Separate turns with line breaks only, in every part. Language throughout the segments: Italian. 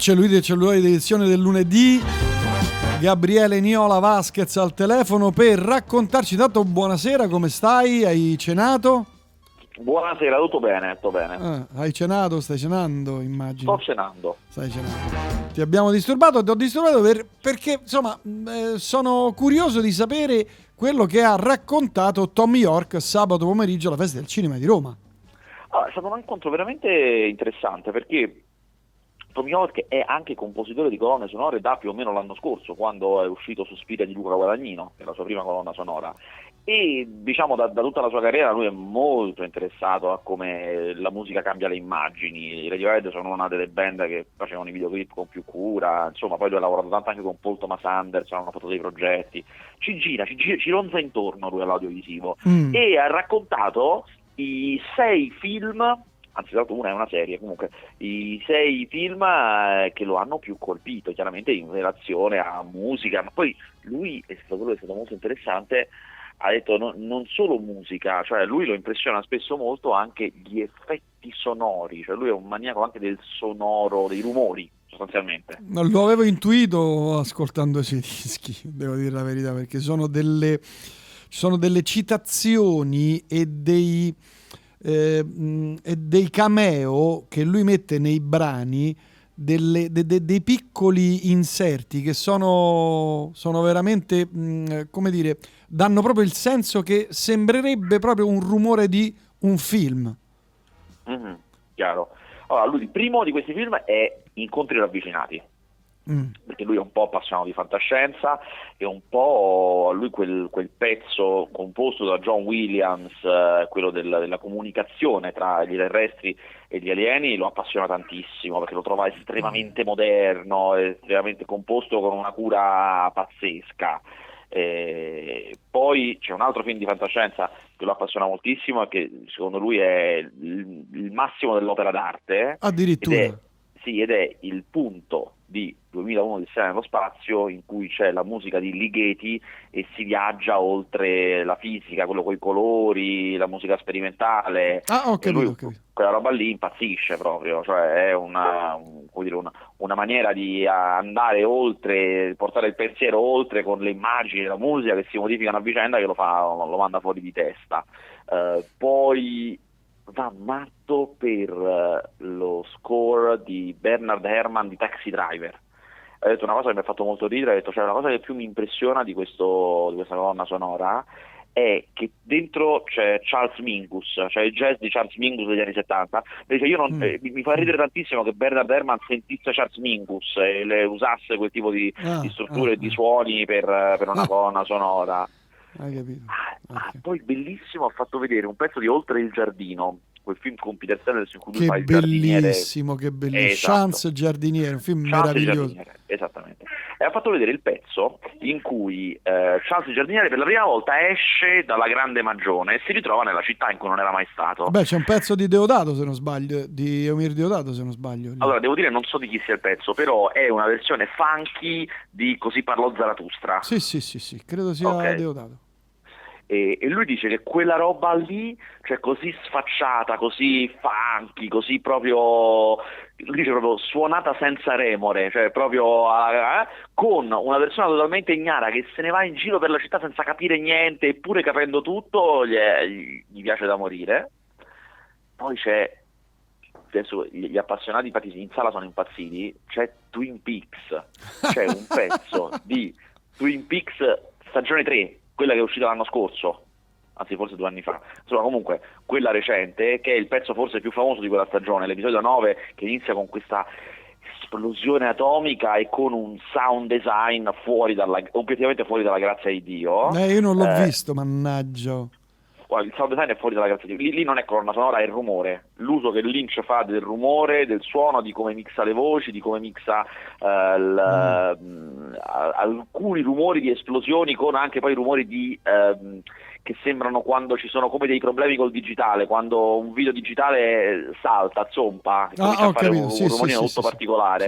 Cellulite e cellulari edizione del lunedì. Gabriele Niola Vasquez al telefono per raccontarci. Tanto buonasera, come stai? Hai cenato?
Buonasera, tutto bene, tutto bene.
Ah, hai cenato? Stai cenando, immagino.
Sto cenando.
Stai cenando. Ti abbiamo disturbato? Ti ho disturbato per- perché, insomma, eh, sono curioso di sapere quello che ha raccontato Tommy York sabato pomeriggio alla festa del cinema di Roma.
Allora, è stato un incontro veramente interessante perché Tom York è anche compositore di colonne sonore da più o meno l'anno scorso, quando è uscito Sospira di Luca Guadagnino, che è la sua prima colonna sonora. E diciamo da, da tutta la sua carriera lui è molto interessato a come la musica cambia le immagini. I Radiohead sono una delle band che facevano i videoclip con più cura, insomma, poi lui ha lavorato tanto anche con Paul Thomas Anderson, hanno fatto dei progetti. Ci gira, ci, gira, ci ronza intorno lui all'audiovisivo
Mm.
e ha raccontato i sei film, anzi l'altro una è una serie, comunque i sei film eh, che lo hanno più colpito, chiaramente in relazione a musica, ma poi lui è stato, quello che è stato molto interessante, ha detto no- non solo musica, cioè lui lo impressiona spesso molto anche gli effetti sonori, cioè lui è un maniaco anche del sonoro, dei rumori sostanzialmente.
Non lo avevo intuito ascoltando i suoi dischi, devo dire la verità, perché sono delle, sono delle citazioni e dei, eh, dei cameo che lui mette nei brani, delle- de- de- dei piccoli inserti che sono, sono veramente, mh, come dire, danno proprio il senso che sembrerebbe proprio un rumore di un film.
Mhm, chiaro. Allora, lui il primo di questi film è Incontri ravvicinati.
Mm.
perché lui è un po' appassionato di fantascienza e un po' lui quel, quel pezzo composto da John Williams, eh, quello del- della comunicazione tra gli terrestri e gli alieni, lo appassiona tantissimo perché lo trova estremamente moderno, estremamente composto con una cura pazzesca. Eh, poi c'è un altro film di fantascienza che lo appassiona moltissimo e che secondo lui è il, il massimo dell'opera d'arte.
Addirittura.
Ed è, sì, ed è il punto di 2001 di Strada nello spazio in cui c'è la musica di Ligeti e si viaggia oltre la fisica, quello con i colori, la musica sperimentale.
Ah, capito,
lui
capito.
quella roba lì impazzisce proprio, cioè è una, un- come dire, una, una maniera di andare oltre, portare il pensiero oltre con le immagini, la musica che si modificano a vicenda che lo, fa, lo manda fuori di testa. Eh, poi va matto per eh, lo score di Bernard Herrmann di Taxi Driver. Ha detto una cosa che mi ha fatto molto ridere, ha detto cioè la cosa che più mi impressiona di, questo, di questa colonna sonora è che dentro c'è Charles Mingus, cioè il jazz di Charles Mingus degli anni 70. E dice, io non-
Mm.
eh, mi, mi fa ridere tantissimo che Bernard Herrmann sentisse Charles Mingus e le usasse quel tipo di,
Ah,
di strutture
ah,
e di
ah.
suoni per, per una
Ah.
colonna sonora.
Hai capito?
Ah, ah,
Ok.
poi bellissimo ha fatto vedere un pezzo di Oltre il giardino, quel film con Peter Sellers in cui
Che
fa il giardiniere.
bellissimo, che bellissimo.
Esatto.
Chance Giardiniere, un film
Chance
meraviglioso.
esattamente. E ha fatto vedere il pezzo in cui eh, Chance giardiniere per la prima volta esce dalla grande magione e si ritrova nella città in cui non era mai stato.
Beh, c'è un pezzo di Deodato, se non sbaglio, di Eumir Deodato, se non sbaglio. lì.
Allora, devo dire, non so di chi sia il pezzo, però è una versione funky di Così parlò Zarathustra.
Sì, sì, sì, sì, credo sia
Ok.
Deodato.
E, e lui dice che quella roba lì, cioè così sfacciata, così funky, così proprio, lui dice proprio suonata senza remore, cioè proprio eh, con una persona totalmente ignara che se ne va in giro per la città senza capire niente, eppure capendo tutto, gli, è- gli- piace da morire. Poi c'è, adesso gli gli appassionati infatti in sala sono impazziti, c'è Twin Peaks, c'è un pezzo di Twin Peaks stagione 3, quella che è uscita l'anno scorso, anzi forse due anni fa, insomma comunque quella recente, che è il pezzo forse più famoso di quella stagione, l'episodio 9 che inizia con questa esplosione atomica e con un sound design fuori dalla, obiettivamente fuori dalla grazia di Dio.
Eh, io non l'ho
Eh,
visto, mannaggia.
Il sound design è fuori dalla grazia di. Lì, lì non è colonna sonora, è il rumore. L'uso che Lynch fa del rumore, del suono, di come mixa le voci, di come mixa eh, il, mm, a- alcuni rumori di esplosioni con anche poi rumori di, ehm, che sembrano quando ci sono come dei problemi col digitale, quando un video digitale salta, zompa,
Ah,
comincia a fare
capito,
un,
sì,
un
sì,
rumorino
sì,
molto particolare.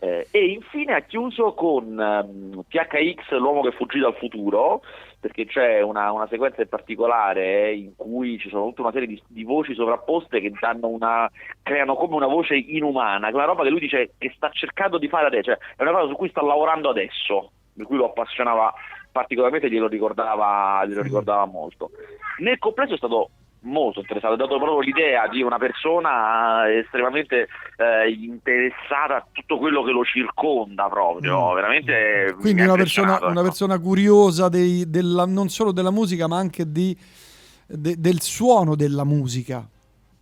Eh, e infine ha chiuso con um, THX, l'uomo che fuggì dal futuro, perché c'è una, una, sequenza in particolare in cui ci sono tutta una serie di, di voci sovrapposte che una, creano come una voce inumana, una roba che lui dice che sta cercando di fare adesso, cioè è una cosa su cui sta lavorando adesso, per cui lo appassionava particolarmente, glielo ricordava, glielo ricordava molto. Nel complesso è stato molto interessato, ha dato proprio l'idea di una persona estremamente eh, interessata a tutto quello che lo circonda proprio, mm. veramente
quindi una persona, una persona, curiosa dei, della, non solo della musica ma anche di, de, del suono della musica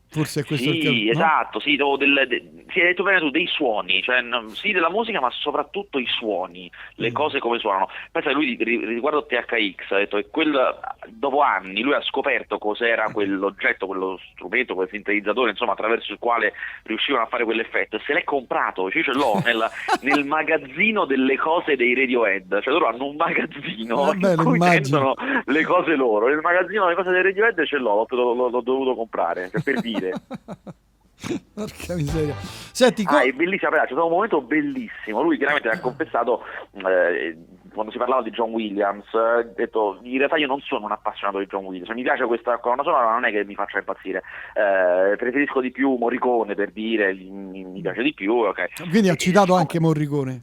Forse è questo
sì,
il caso.
No? esatto, sì, del, de, sì, hai detto bene tu, dei suoni, cioè, sì della musica ma soprattutto i suoni, le mm. cose come suonano. Pensa lui riguardo THX, ha detto che quel, dopo anni lui ha scoperto cos'era quell'oggetto, quello strumento, quel sintetizzatore, insomma attraverso il quale riuscivano a fare quell'effetto e se l'è comprato, cioè ce l'ho nel, nel magazzino delle cose dei Radiohead, cioè loro hanno un magazzino
eh beh, in cui
tendono le cose loro, nel magazzino delle cose dei Radiohead ce l'ho, l'ho, l'ho, l'ho dovuto comprare, cioè, per dire.
Porca miseria. Senti,
ah, è bellissimo, c'è stato un momento bellissimo. Lui chiaramente ha confessato eh, quando si parlava di John Williams, ha detto in realtà io non sono un appassionato di John Williams, mi piace questa colonna sonora, non è che mi faccia impazzire. Eh, preferisco di più Morricone per dire, mi, mi piace di più. Okay.
Quindi ha citato e, anche Morricone.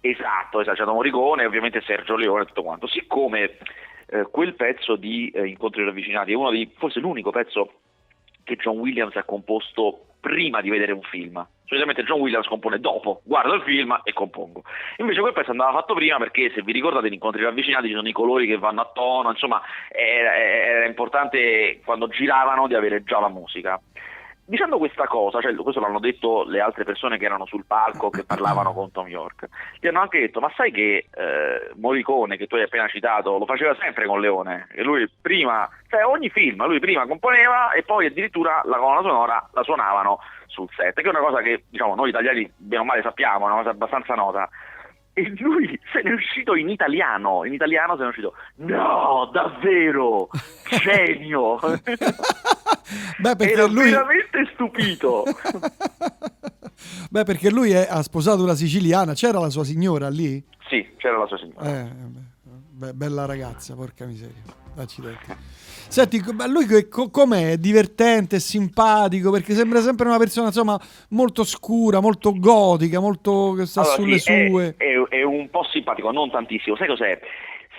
Esatto, esatto, citato Morricone, ovviamente Sergio Leone e tutto quanto. Siccome eh, quel pezzo di eh, Incontri ravvicinati è uno dei, forse l'unico pezzo che John Williams ha composto prima di vedere un film. Solitamente John Williams compone dopo, guardo il film e compongo. Invece quel pezzo andava fatto prima perché se vi ricordate in incontri ravvicinati ci sono i colori che vanno a tono, insomma era, era importante quando giravano di avere già la musica. Dicendo questa cosa, cioè questo l'hanno detto le altre persone che erano sul palco che parlavano con Tom York, gli hanno anche detto ma sai che eh, Morricone che tu hai appena citato lo faceva sempre con Leone? E lui prima, cioè ogni film lui prima componeva e poi addirittura la colonna sonora la suonavano sul set, che è una cosa che diciamo noi italiani bene o male sappiamo, è una cosa abbastanza nota e lui se ne è uscito in italiano, in italiano se ne è uscito, no, davvero, genio!
Beh, perché
Era
lui...
veramente stupito!
Beh, perché lui è, ha sposato una siciliana, c'era la sua signora lì?
Sì, c'era la sua signora.
Eh, beh, bella ragazza, porca miseria. Accidenti. Senti, lui com'è? Divertente, simpatico, perché sembra sempre una persona, insomma, molto scura, molto gotica, molto che sta
allora,
sulle
sì,
sue.
È, è, è, un po' simpatico, non tantissimo. Sai cos'è?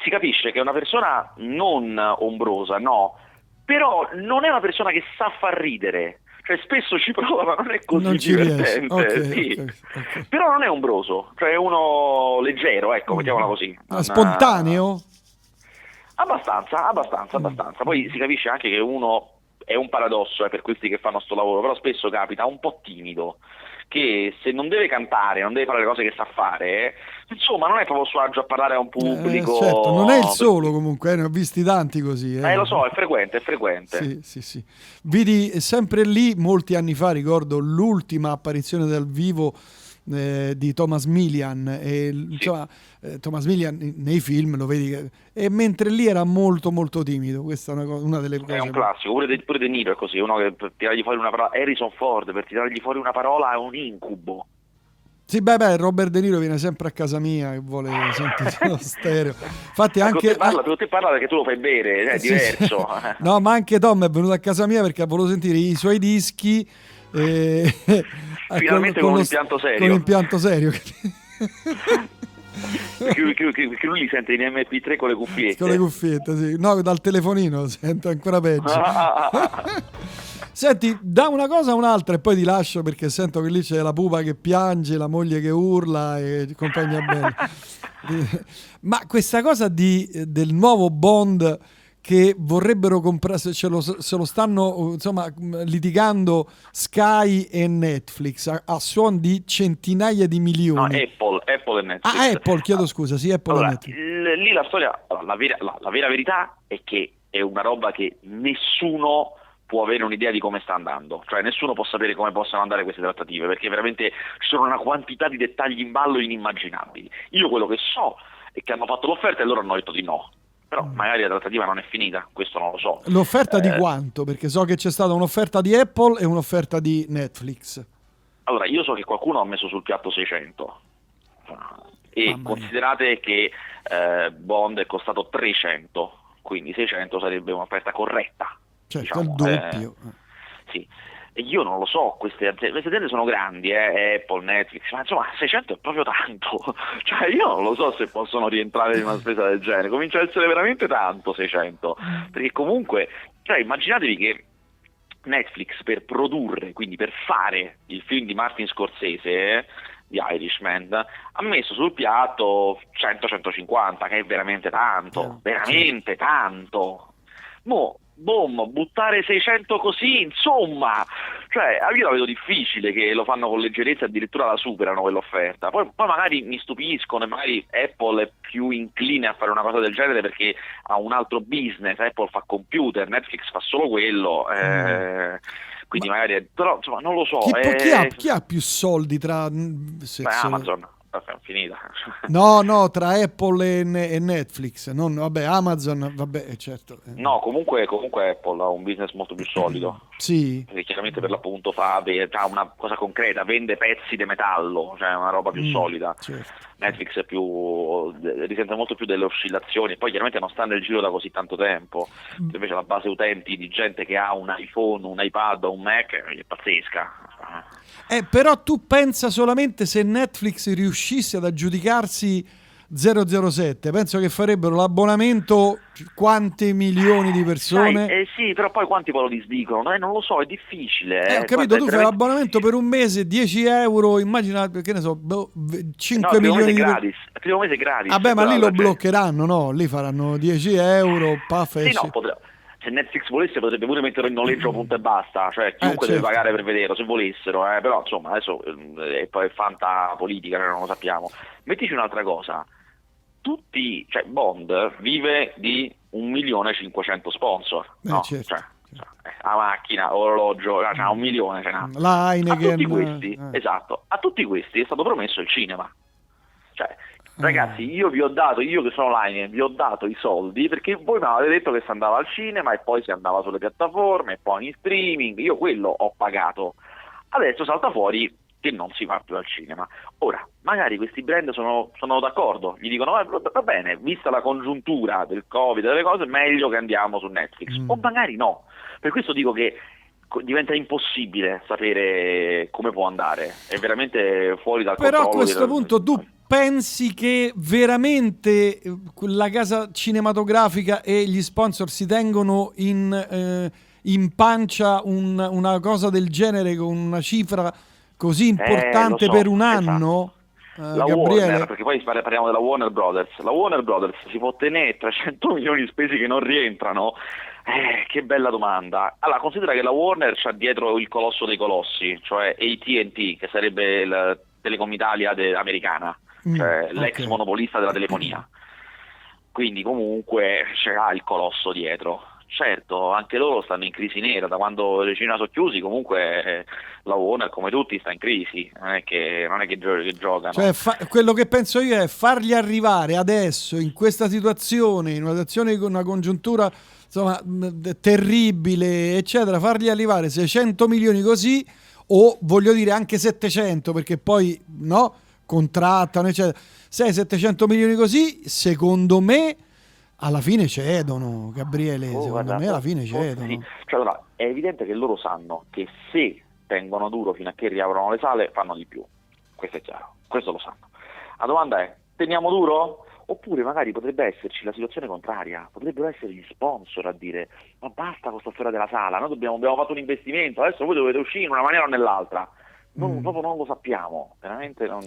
Si capisce che è una persona non ombrosa, no, però non è una persona che sa far ridere. Cioè, spesso ci prova, ma non è così non divertente. Okay, sì. okay, okay. Però non è ombroso, cioè è uno leggero, ecco, mettiamola così.
Ah, spontaneo?
Abbastanza, abbastanza, abbastanza. Poi si capisce anche che uno è un paradosso eh, per questi che fanno sto lavoro, però spesso capita un po' timido, che se non deve cantare, non deve fare le cose che sa fare, insomma non è proprio suo agio a parlare a un pubblico.
Eh, certo, non è il solo comunque, eh, ne ho visti tanti così.
Eh. eh, lo so, è frequente, è frequente.
Sì, sì, sì. Vidi sempre lì, molti anni fa, ricordo l'ultima apparizione dal vivo eh, di Thomas Millian e sì. insomma, eh, Thomas Millian nei film lo vedi che, e mentre lì era molto molto timido questa è una, cosa, una delle cose
è un classico pure De, pure De Niro è così uno che per tirargli fuori una parola Harrison Ford per tirargli fuori una parola è un incubo
sì, beh, beh, Robert De Niro viene sempre a casa mia e vuole sentire lo stereo. Infatti anche...
Te parla, te parla perché tu lo fai bere, è sì, diverso.
no, ma anche Tom è venuto a casa mia perché volevo sentire i suoi dischi e...
Finalmente con, con, con l'impianto serio.
Con l'impianto serio.
perché, lui li sente in MP3 con le cuffiette.
Con le cuffiette, sì. No, dal telefonino sento ancora peggio. Senti, da una cosa a un'altra e poi ti lascio perché sento che lì c'è la pupa che piange, la moglie che urla e compagnia bella. Ma questa cosa di, del nuovo Bond che vorrebbero comprare, se lo, se lo stanno insomma, litigando Sky e Netflix a, a suon di centinaia di milioni.
No, Apple, Apple e Netflix.
Ah, Apple, chiedo scusa, sì, Apple
allora,
e Netflix.
L- lì la storia, la vera, la, la vera verità è che è una roba che nessuno può avere un'idea di come sta andando, cioè nessuno può sapere come possano andare queste trattative, perché veramente ci sono una quantità di dettagli in ballo inimmaginabili. Io quello che so è che hanno fatto l'offerta e loro hanno detto di no, però mm. magari la trattativa non è finita, questo non lo so.
L'offerta eh, di quanto? Perché so che c'è stata un'offerta di Apple e un'offerta di Netflix.
Allora, io so che qualcuno ha messo sul piatto 600. E
Mamma mia.
considerate che eh, Bond è costato 300, quindi 600 sarebbe un'offerta corretta.
Certo,
diciamo,
il doppio.
Sì. E io non lo so, queste aziende, queste aziende sono grandi, eh, Apple, Netflix, ma insomma 600 è proprio tanto, cioè io non lo so se possono rientrare in una spesa del genere, comincia a essere veramente tanto 600, perché comunque, cioè immaginatevi che Netflix per produrre, quindi per fare il film di Martin Scorsese, eh, di Irishman, ha messo sul piatto 100-150, che è veramente tanto,
Chiaro,
veramente tanto. Mo, boom, buttare 600 così, insomma, cioè io la vedo difficile che lo fanno con leggerezza addirittura la superano quell'offerta. Poi, poi magari mi stupiscono e magari Apple è più incline a fare una cosa del genere perché ha un altro business, Apple fa computer, Netflix fa solo quello. eh, quindi magari, è- però insomma non lo so.
Chi,
eh,
chi ha, chi ha più soldi tra... mm, se-
Amazon, vabbè, è finita.
No, no, tra Apple e, ne- Netflix. Non, vabbè, Amazon, vabbè, eh, certo. eh.
No, comunque, comunque Apple ha un business molto più solido.
Sì.
Perché chiaramente per l'appunto fa ha una cosa concreta, vende pezzi di metallo, cioè una roba più
Mm,
solida.
certo.
Netflix è più, risente molto più delle oscillazioni poi chiaramente non sta nel giro da così tanto tempo.
Mm.
Invece la base utenti di gente che ha un iPhone, un iPad o un Mac è pazzesca.
Eh, però tu pensa solamente se Netflix riuscisse ad aggiudicarsi 007, penso che farebbero l'abbonamento quanti milioni di persone.
Sai, eh sì, però poi quanti poi lo disdicono? Eh, non lo so, è difficile.
Eh, ho
eh.
capito, tu fai l'abbonamento per un mese, 10 euro, immagina, che ne so, boh, v-
No,
5
il primo
milioni di...
gratis. Il primo mese è gratis.
Vabbè, ma
però
lì lo bloccheranno, no? Lì faranno 10 euro, paf,
Sì, no, potre- se Netflix volesse potrebbe pure metterlo in noleggio punto e basta, cioè chiunque
certo.
deve pagare per vederlo, se volessero, eh, però insomma adesso eh, è poi fanta politica, cioè non lo sappiamo. Mettici un'altra cosa, tutti, cioè Bond vive di un milione e 500 sponsor,
Eh,
no?
certo.
Cioè, cioè, eh, la macchina, orologio, eh, c'ha un milione, ce n'ha.
La
A
Heineken...
tutti questi,
eh.
esatto, a tutti questi è stato promesso il cinema. Cioè. Ragazzi, io vi ho dato, io che sono online, vi ho dato i soldi perché voi mi avete detto che si andava al cinema e poi si andava sulle piattaforme e poi in streaming, io quello ho pagato. Adesso salta fuori che non si va più al cinema. Ora, magari questi brand sono, sono d'accordo, gli dicono "Eh, va va bene, vista la congiuntura del Covid e delle cose, meglio che andiamo su Netflix.
Mm.
O magari no. Per questo dico che diventa impossibile sapere come può andare, è veramente fuori dal
Però a
controllo.
questo
del-
punto tu pensi che veramente eh, la casa cinematografica e gli sponsor si tengono in, eh, in pancia un- una cosa del genere con una cifra così importante
Eh, so,
per un anno? Eh,
la
Gabriele?
Warner, perché poi par- parliamo della Warner Brothers, la Warner Brothers si può tenere 300 milioni di spesi che non rientrano? Eh, che bella domanda. Allora, considera che la Warner c'ha dietro il colosso dei colossi, cioè AT&T, che sarebbe la Telecom Italia de- americana,
Mm,
cioè l'ex
ok.
monopolista della telefonia. Quindi comunque c'era il colosso dietro. Certo, anche loro stanno in crisi nera, da quando i cinema sono chiusi comunque eh, la Warner come tutti sta in crisi, non è che, non è che, gio- che giocano.
Cioè, fa- quello che penso io è fargli arrivare adesso in questa situazione, in una situazione con una congiuntura insomma, mh, terribile, eccetera, fargli arrivare 600 milioni così o voglio dire anche 700 perché poi no, contrattano, eccetera. 600-700 milioni così, secondo me alla fine cedono, Gabriele,
Oh,
secondo
guarda,
me alla fine
oh,
cedono.
sì. Cioè, allora, è evidente che loro sanno che se tengono duro fino a che riaprono le sale fanno di più. Questo è chiaro, questo lo sanno. La domanda è, teniamo duro? Oppure magari potrebbe esserci la situazione contraria, potrebbero essere gli sponsor a dire ma basta con questa storia della sala, noi dobbiamo, abbiamo fatto un investimento, adesso voi dovete uscire in una maniera o nell'altra. Non,
Mm.
Proprio non lo sappiamo, veramente non...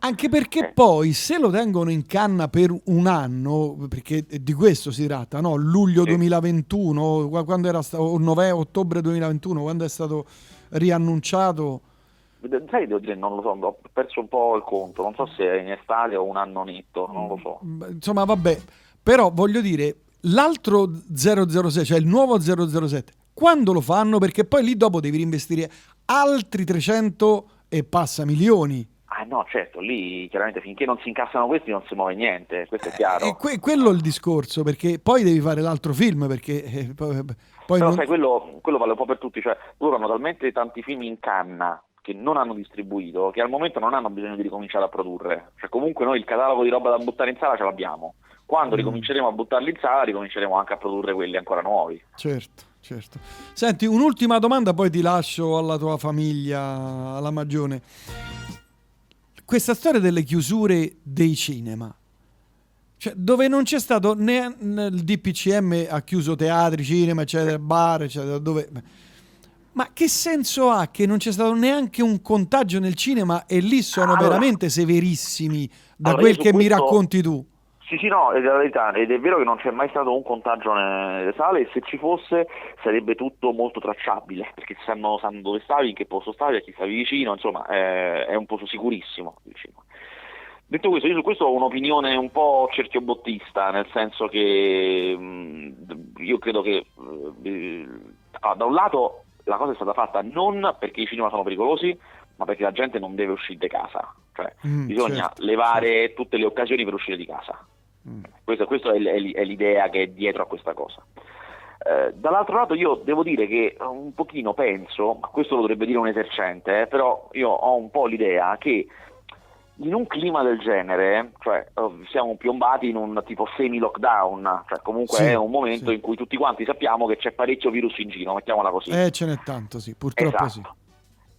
Anche perché
Eh.
poi se lo tengono in canna per un anno, perché di questo si tratta, no? Luglio
Sì.
2021, qua- quando era stato, o nove- ottobre 2021, quando è stato riannunciato.
Sai, devo dire, non lo so, ho perso un po' il conto, non so se è in estate o un anno netto, non lo so.
Insomma, vabbè, però voglio dire, l'altro 006, cioè il nuovo 007, quando lo fanno? Perché poi lì dopo devi reinvestire altri 300 e passa milioni.
Ah no, certo, lì chiaramente finché non si incassano questi non si muove niente, questo è chiaro.
E que- quello è il discorso, perché poi devi fare l'altro film, perché eh, poi, poi
Però
non-
sai, quello, quello vale un po' per tutti, cioè loro hanno talmente tanti film in canna che non hanno distribuito, che al momento non hanno bisogno di ricominciare a produrre. Cioè comunque noi il catalogo di roba da buttare in sala ce l'abbiamo. Quando mm. ricominceremo a buttarli in sala, ricominceremo anche a produrre quelli ancora nuovi.
Certo, certo. Senti, un'ultima domanda, poi ti lascio alla tua famiglia, alla Magione. Questa storia delle chiusure dei cinema, cioè, dove non c'è stato né il DPCM ha chiuso teatri, cinema, eccetera, bar, eccetera, dove ma che senso ha che non c'è stato neanche un contagio nel cinema e lì sono allora, veramente severissimi da allora, quel che questo, mi racconti tu?
Sì, sì, no, è la verità, ed è vero che non c'è mai stato un contagio nelle sale e se ci fosse sarebbe tutto molto tracciabile, perché sanno, sanno dove stavi, in che posto stavi, a chi stavi vicino, insomma è, è un posto sicurissimo vicino. Detto questo, io su questo ho un'opinione un po' cerchiobottista, nel senso che mh, io credo che eh, ah, da un lato la cosa è stata fatta non perché i cinema sono pericolosi, ma perché la gente non deve uscire di casa. Cioè, mm, bisogna certo, levare certo. tutte le occasioni per uscire di casa. Mm. Questa, questa è, è, l'idea che è dietro a questa cosa. Eh, dall'altro lato io devo dire che un pochino penso, ma questo lo dovrebbe dire un esercente, eh, però io ho un po' l'idea che in un clima del genere, cioè oh, siamo piombati in un tipo semi-lockdown, cioè comunque sì, è un momento sì. in cui tutti quanti sappiamo che c'è parecchio virus in giro, mettiamola così.
Eh, ce n'è tanto, sì, purtroppo esatto.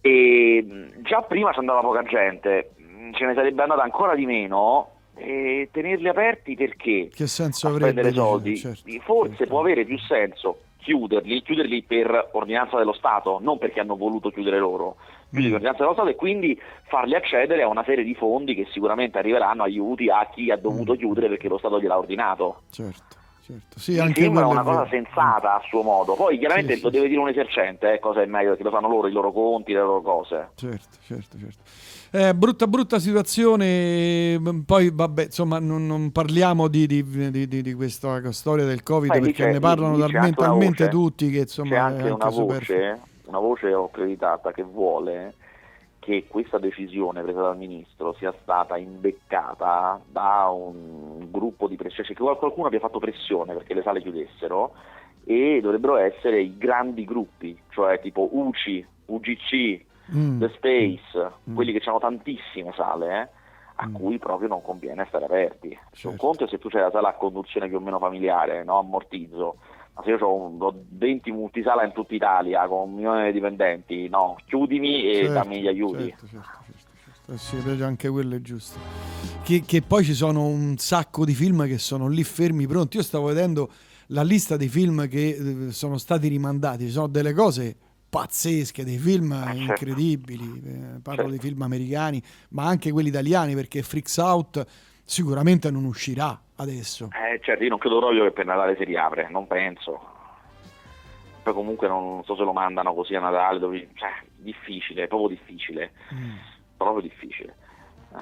sì.
E già prima ci andava poca gente, ce ne sarebbe andata ancora di meno e tenerli aperti perché?
Che senso avrebbe?
Spendere soldi? Certo, Forse certo. può avere più senso chiuderli, chiuderli per ordinanza dello Stato, non perché hanno voluto chiudere loro, chiudere mm. l'ordinanza dello Stato e quindi farli accedere a una serie di fondi che sicuramente arriveranno aiuti a chi ha dovuto mm. chiudere perché lo Stato gliel'ha ordinato.
Certo. Certo. Sì,
Mi sembra una cosa sensata a suo modo. Poi chiaramente sì, lo sì. deve dire un esercente, eh, cosa è meglio, perché lo fanno loro, i loro conti, le loro cose.
Certo, certo, certo. Eh, brutta brutta situazione, mm, poi vabbè insomma non, non parliamo di, di, di, di, questa storia del Covid Beh, perché ne parlano talmente, talmente tutti che insomma...
C'è anche, anche una, voce, una voce accreditata che vuole che questa decisione presa dal ministro sia stata imbeccata da un gruppo di pressione, cioè che qualcuno abbia fatto pressione perché le sale chiudessero e dovrebbero essere i grandi gruppi, cioè tipo UCI, UGC, mm. The Space, mm. quelli che hanno tantissime sale, eh, a mm. cui proprio non conviene stare aperti. Certo. Un conto è se tu c'hai la sala a conduzione più o meno familiare, no? ammortizzo, se io ho 20 multisala in tutta Italia con un milione di dipendenti, no, chiudimi e certo, dammi gli aiuti.
Certo, certo, certo, certo. Eh sì, anche quello è giusto. Che, che poi ci sono un sacco di film che sono lì fermi, pronti. Io stavo vedendo la lista dei film che eh, sono stati rimandati, ci sono delle cose pazzesche, dei film eh, certo. incredibili, eh, parlo certo. dei film americani, ma anche quelli italiani, perché Freaks Out sicuramente non uscirà adesso.
Eh, certo, io non credo proprio che per Natale si riapre, non penso. Poi comunque non so se lo mandano così a Natale, dove... cioè, difficile, proprio difficile, mm. proprio difficile. Uh,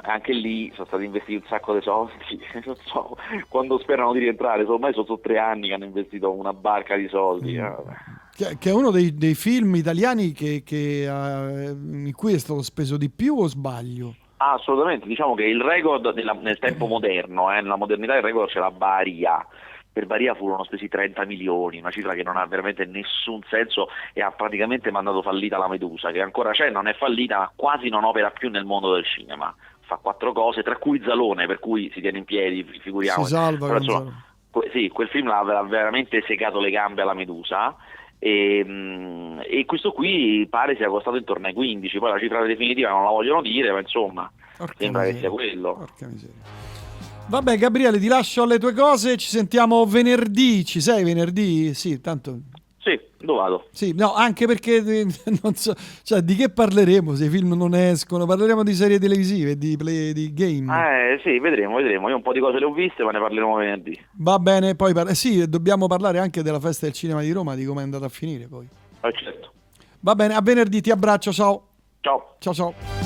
anche lì sono stati investiti un sacco di soldi, non so quando sperano di rientrare, ormai sono, sono tre anni che hanno investito una barca di soldi. Mm.
Eh che, è uno dei, dei film italiani che, che, uh, in cui è stato speso di più o sbaglio?
Assolutamente, diciamo che il record nella, nel tempo moderno, eh, nella modernità il record c'è la Baria, per Baria furono spesi 30 milioni, una cifra che non ha veramente nessun senso e ha praticamente mandato fallita la Medusa, che ancora c'è, non è fallita, ma quasi non opera più nel mondo del cinema. Fa quattro cose, tra cui Zalone, per cui si tiene in piedi, figuriamoci.
Si salva Però, insomma,
que- sì, quel film ha veramente segato le gambe alla Medusa e, mm, e, questo qui pare sia costato intorno ai 15, poi la cifra definitiva non la vogliono dire, ma insomma Porca sembra miseria. che sia quello.
Vabbè Gabriele ti lascio alle tue cose, ci sentiamo venerdì, ci sei venerdì? Sì, tanto
dove vado?
Sì, no, anche perché non so, cioè, di che parleremo se i film non escono? Parleremo di serie televisive, di, play, di game.
Eh sì, vedremo, vedremo. Io un po' di cose le ho viste, ma ne parleremo venerdì.
Va bene, poi par- sì, dobbiamo parlare anche della festa del cinema di Roma, di come è andata a finire poi.
Eh certo.
Va bene, a venerdì, ti abbraccio, ciao.
Ciao.
Ciao ciao.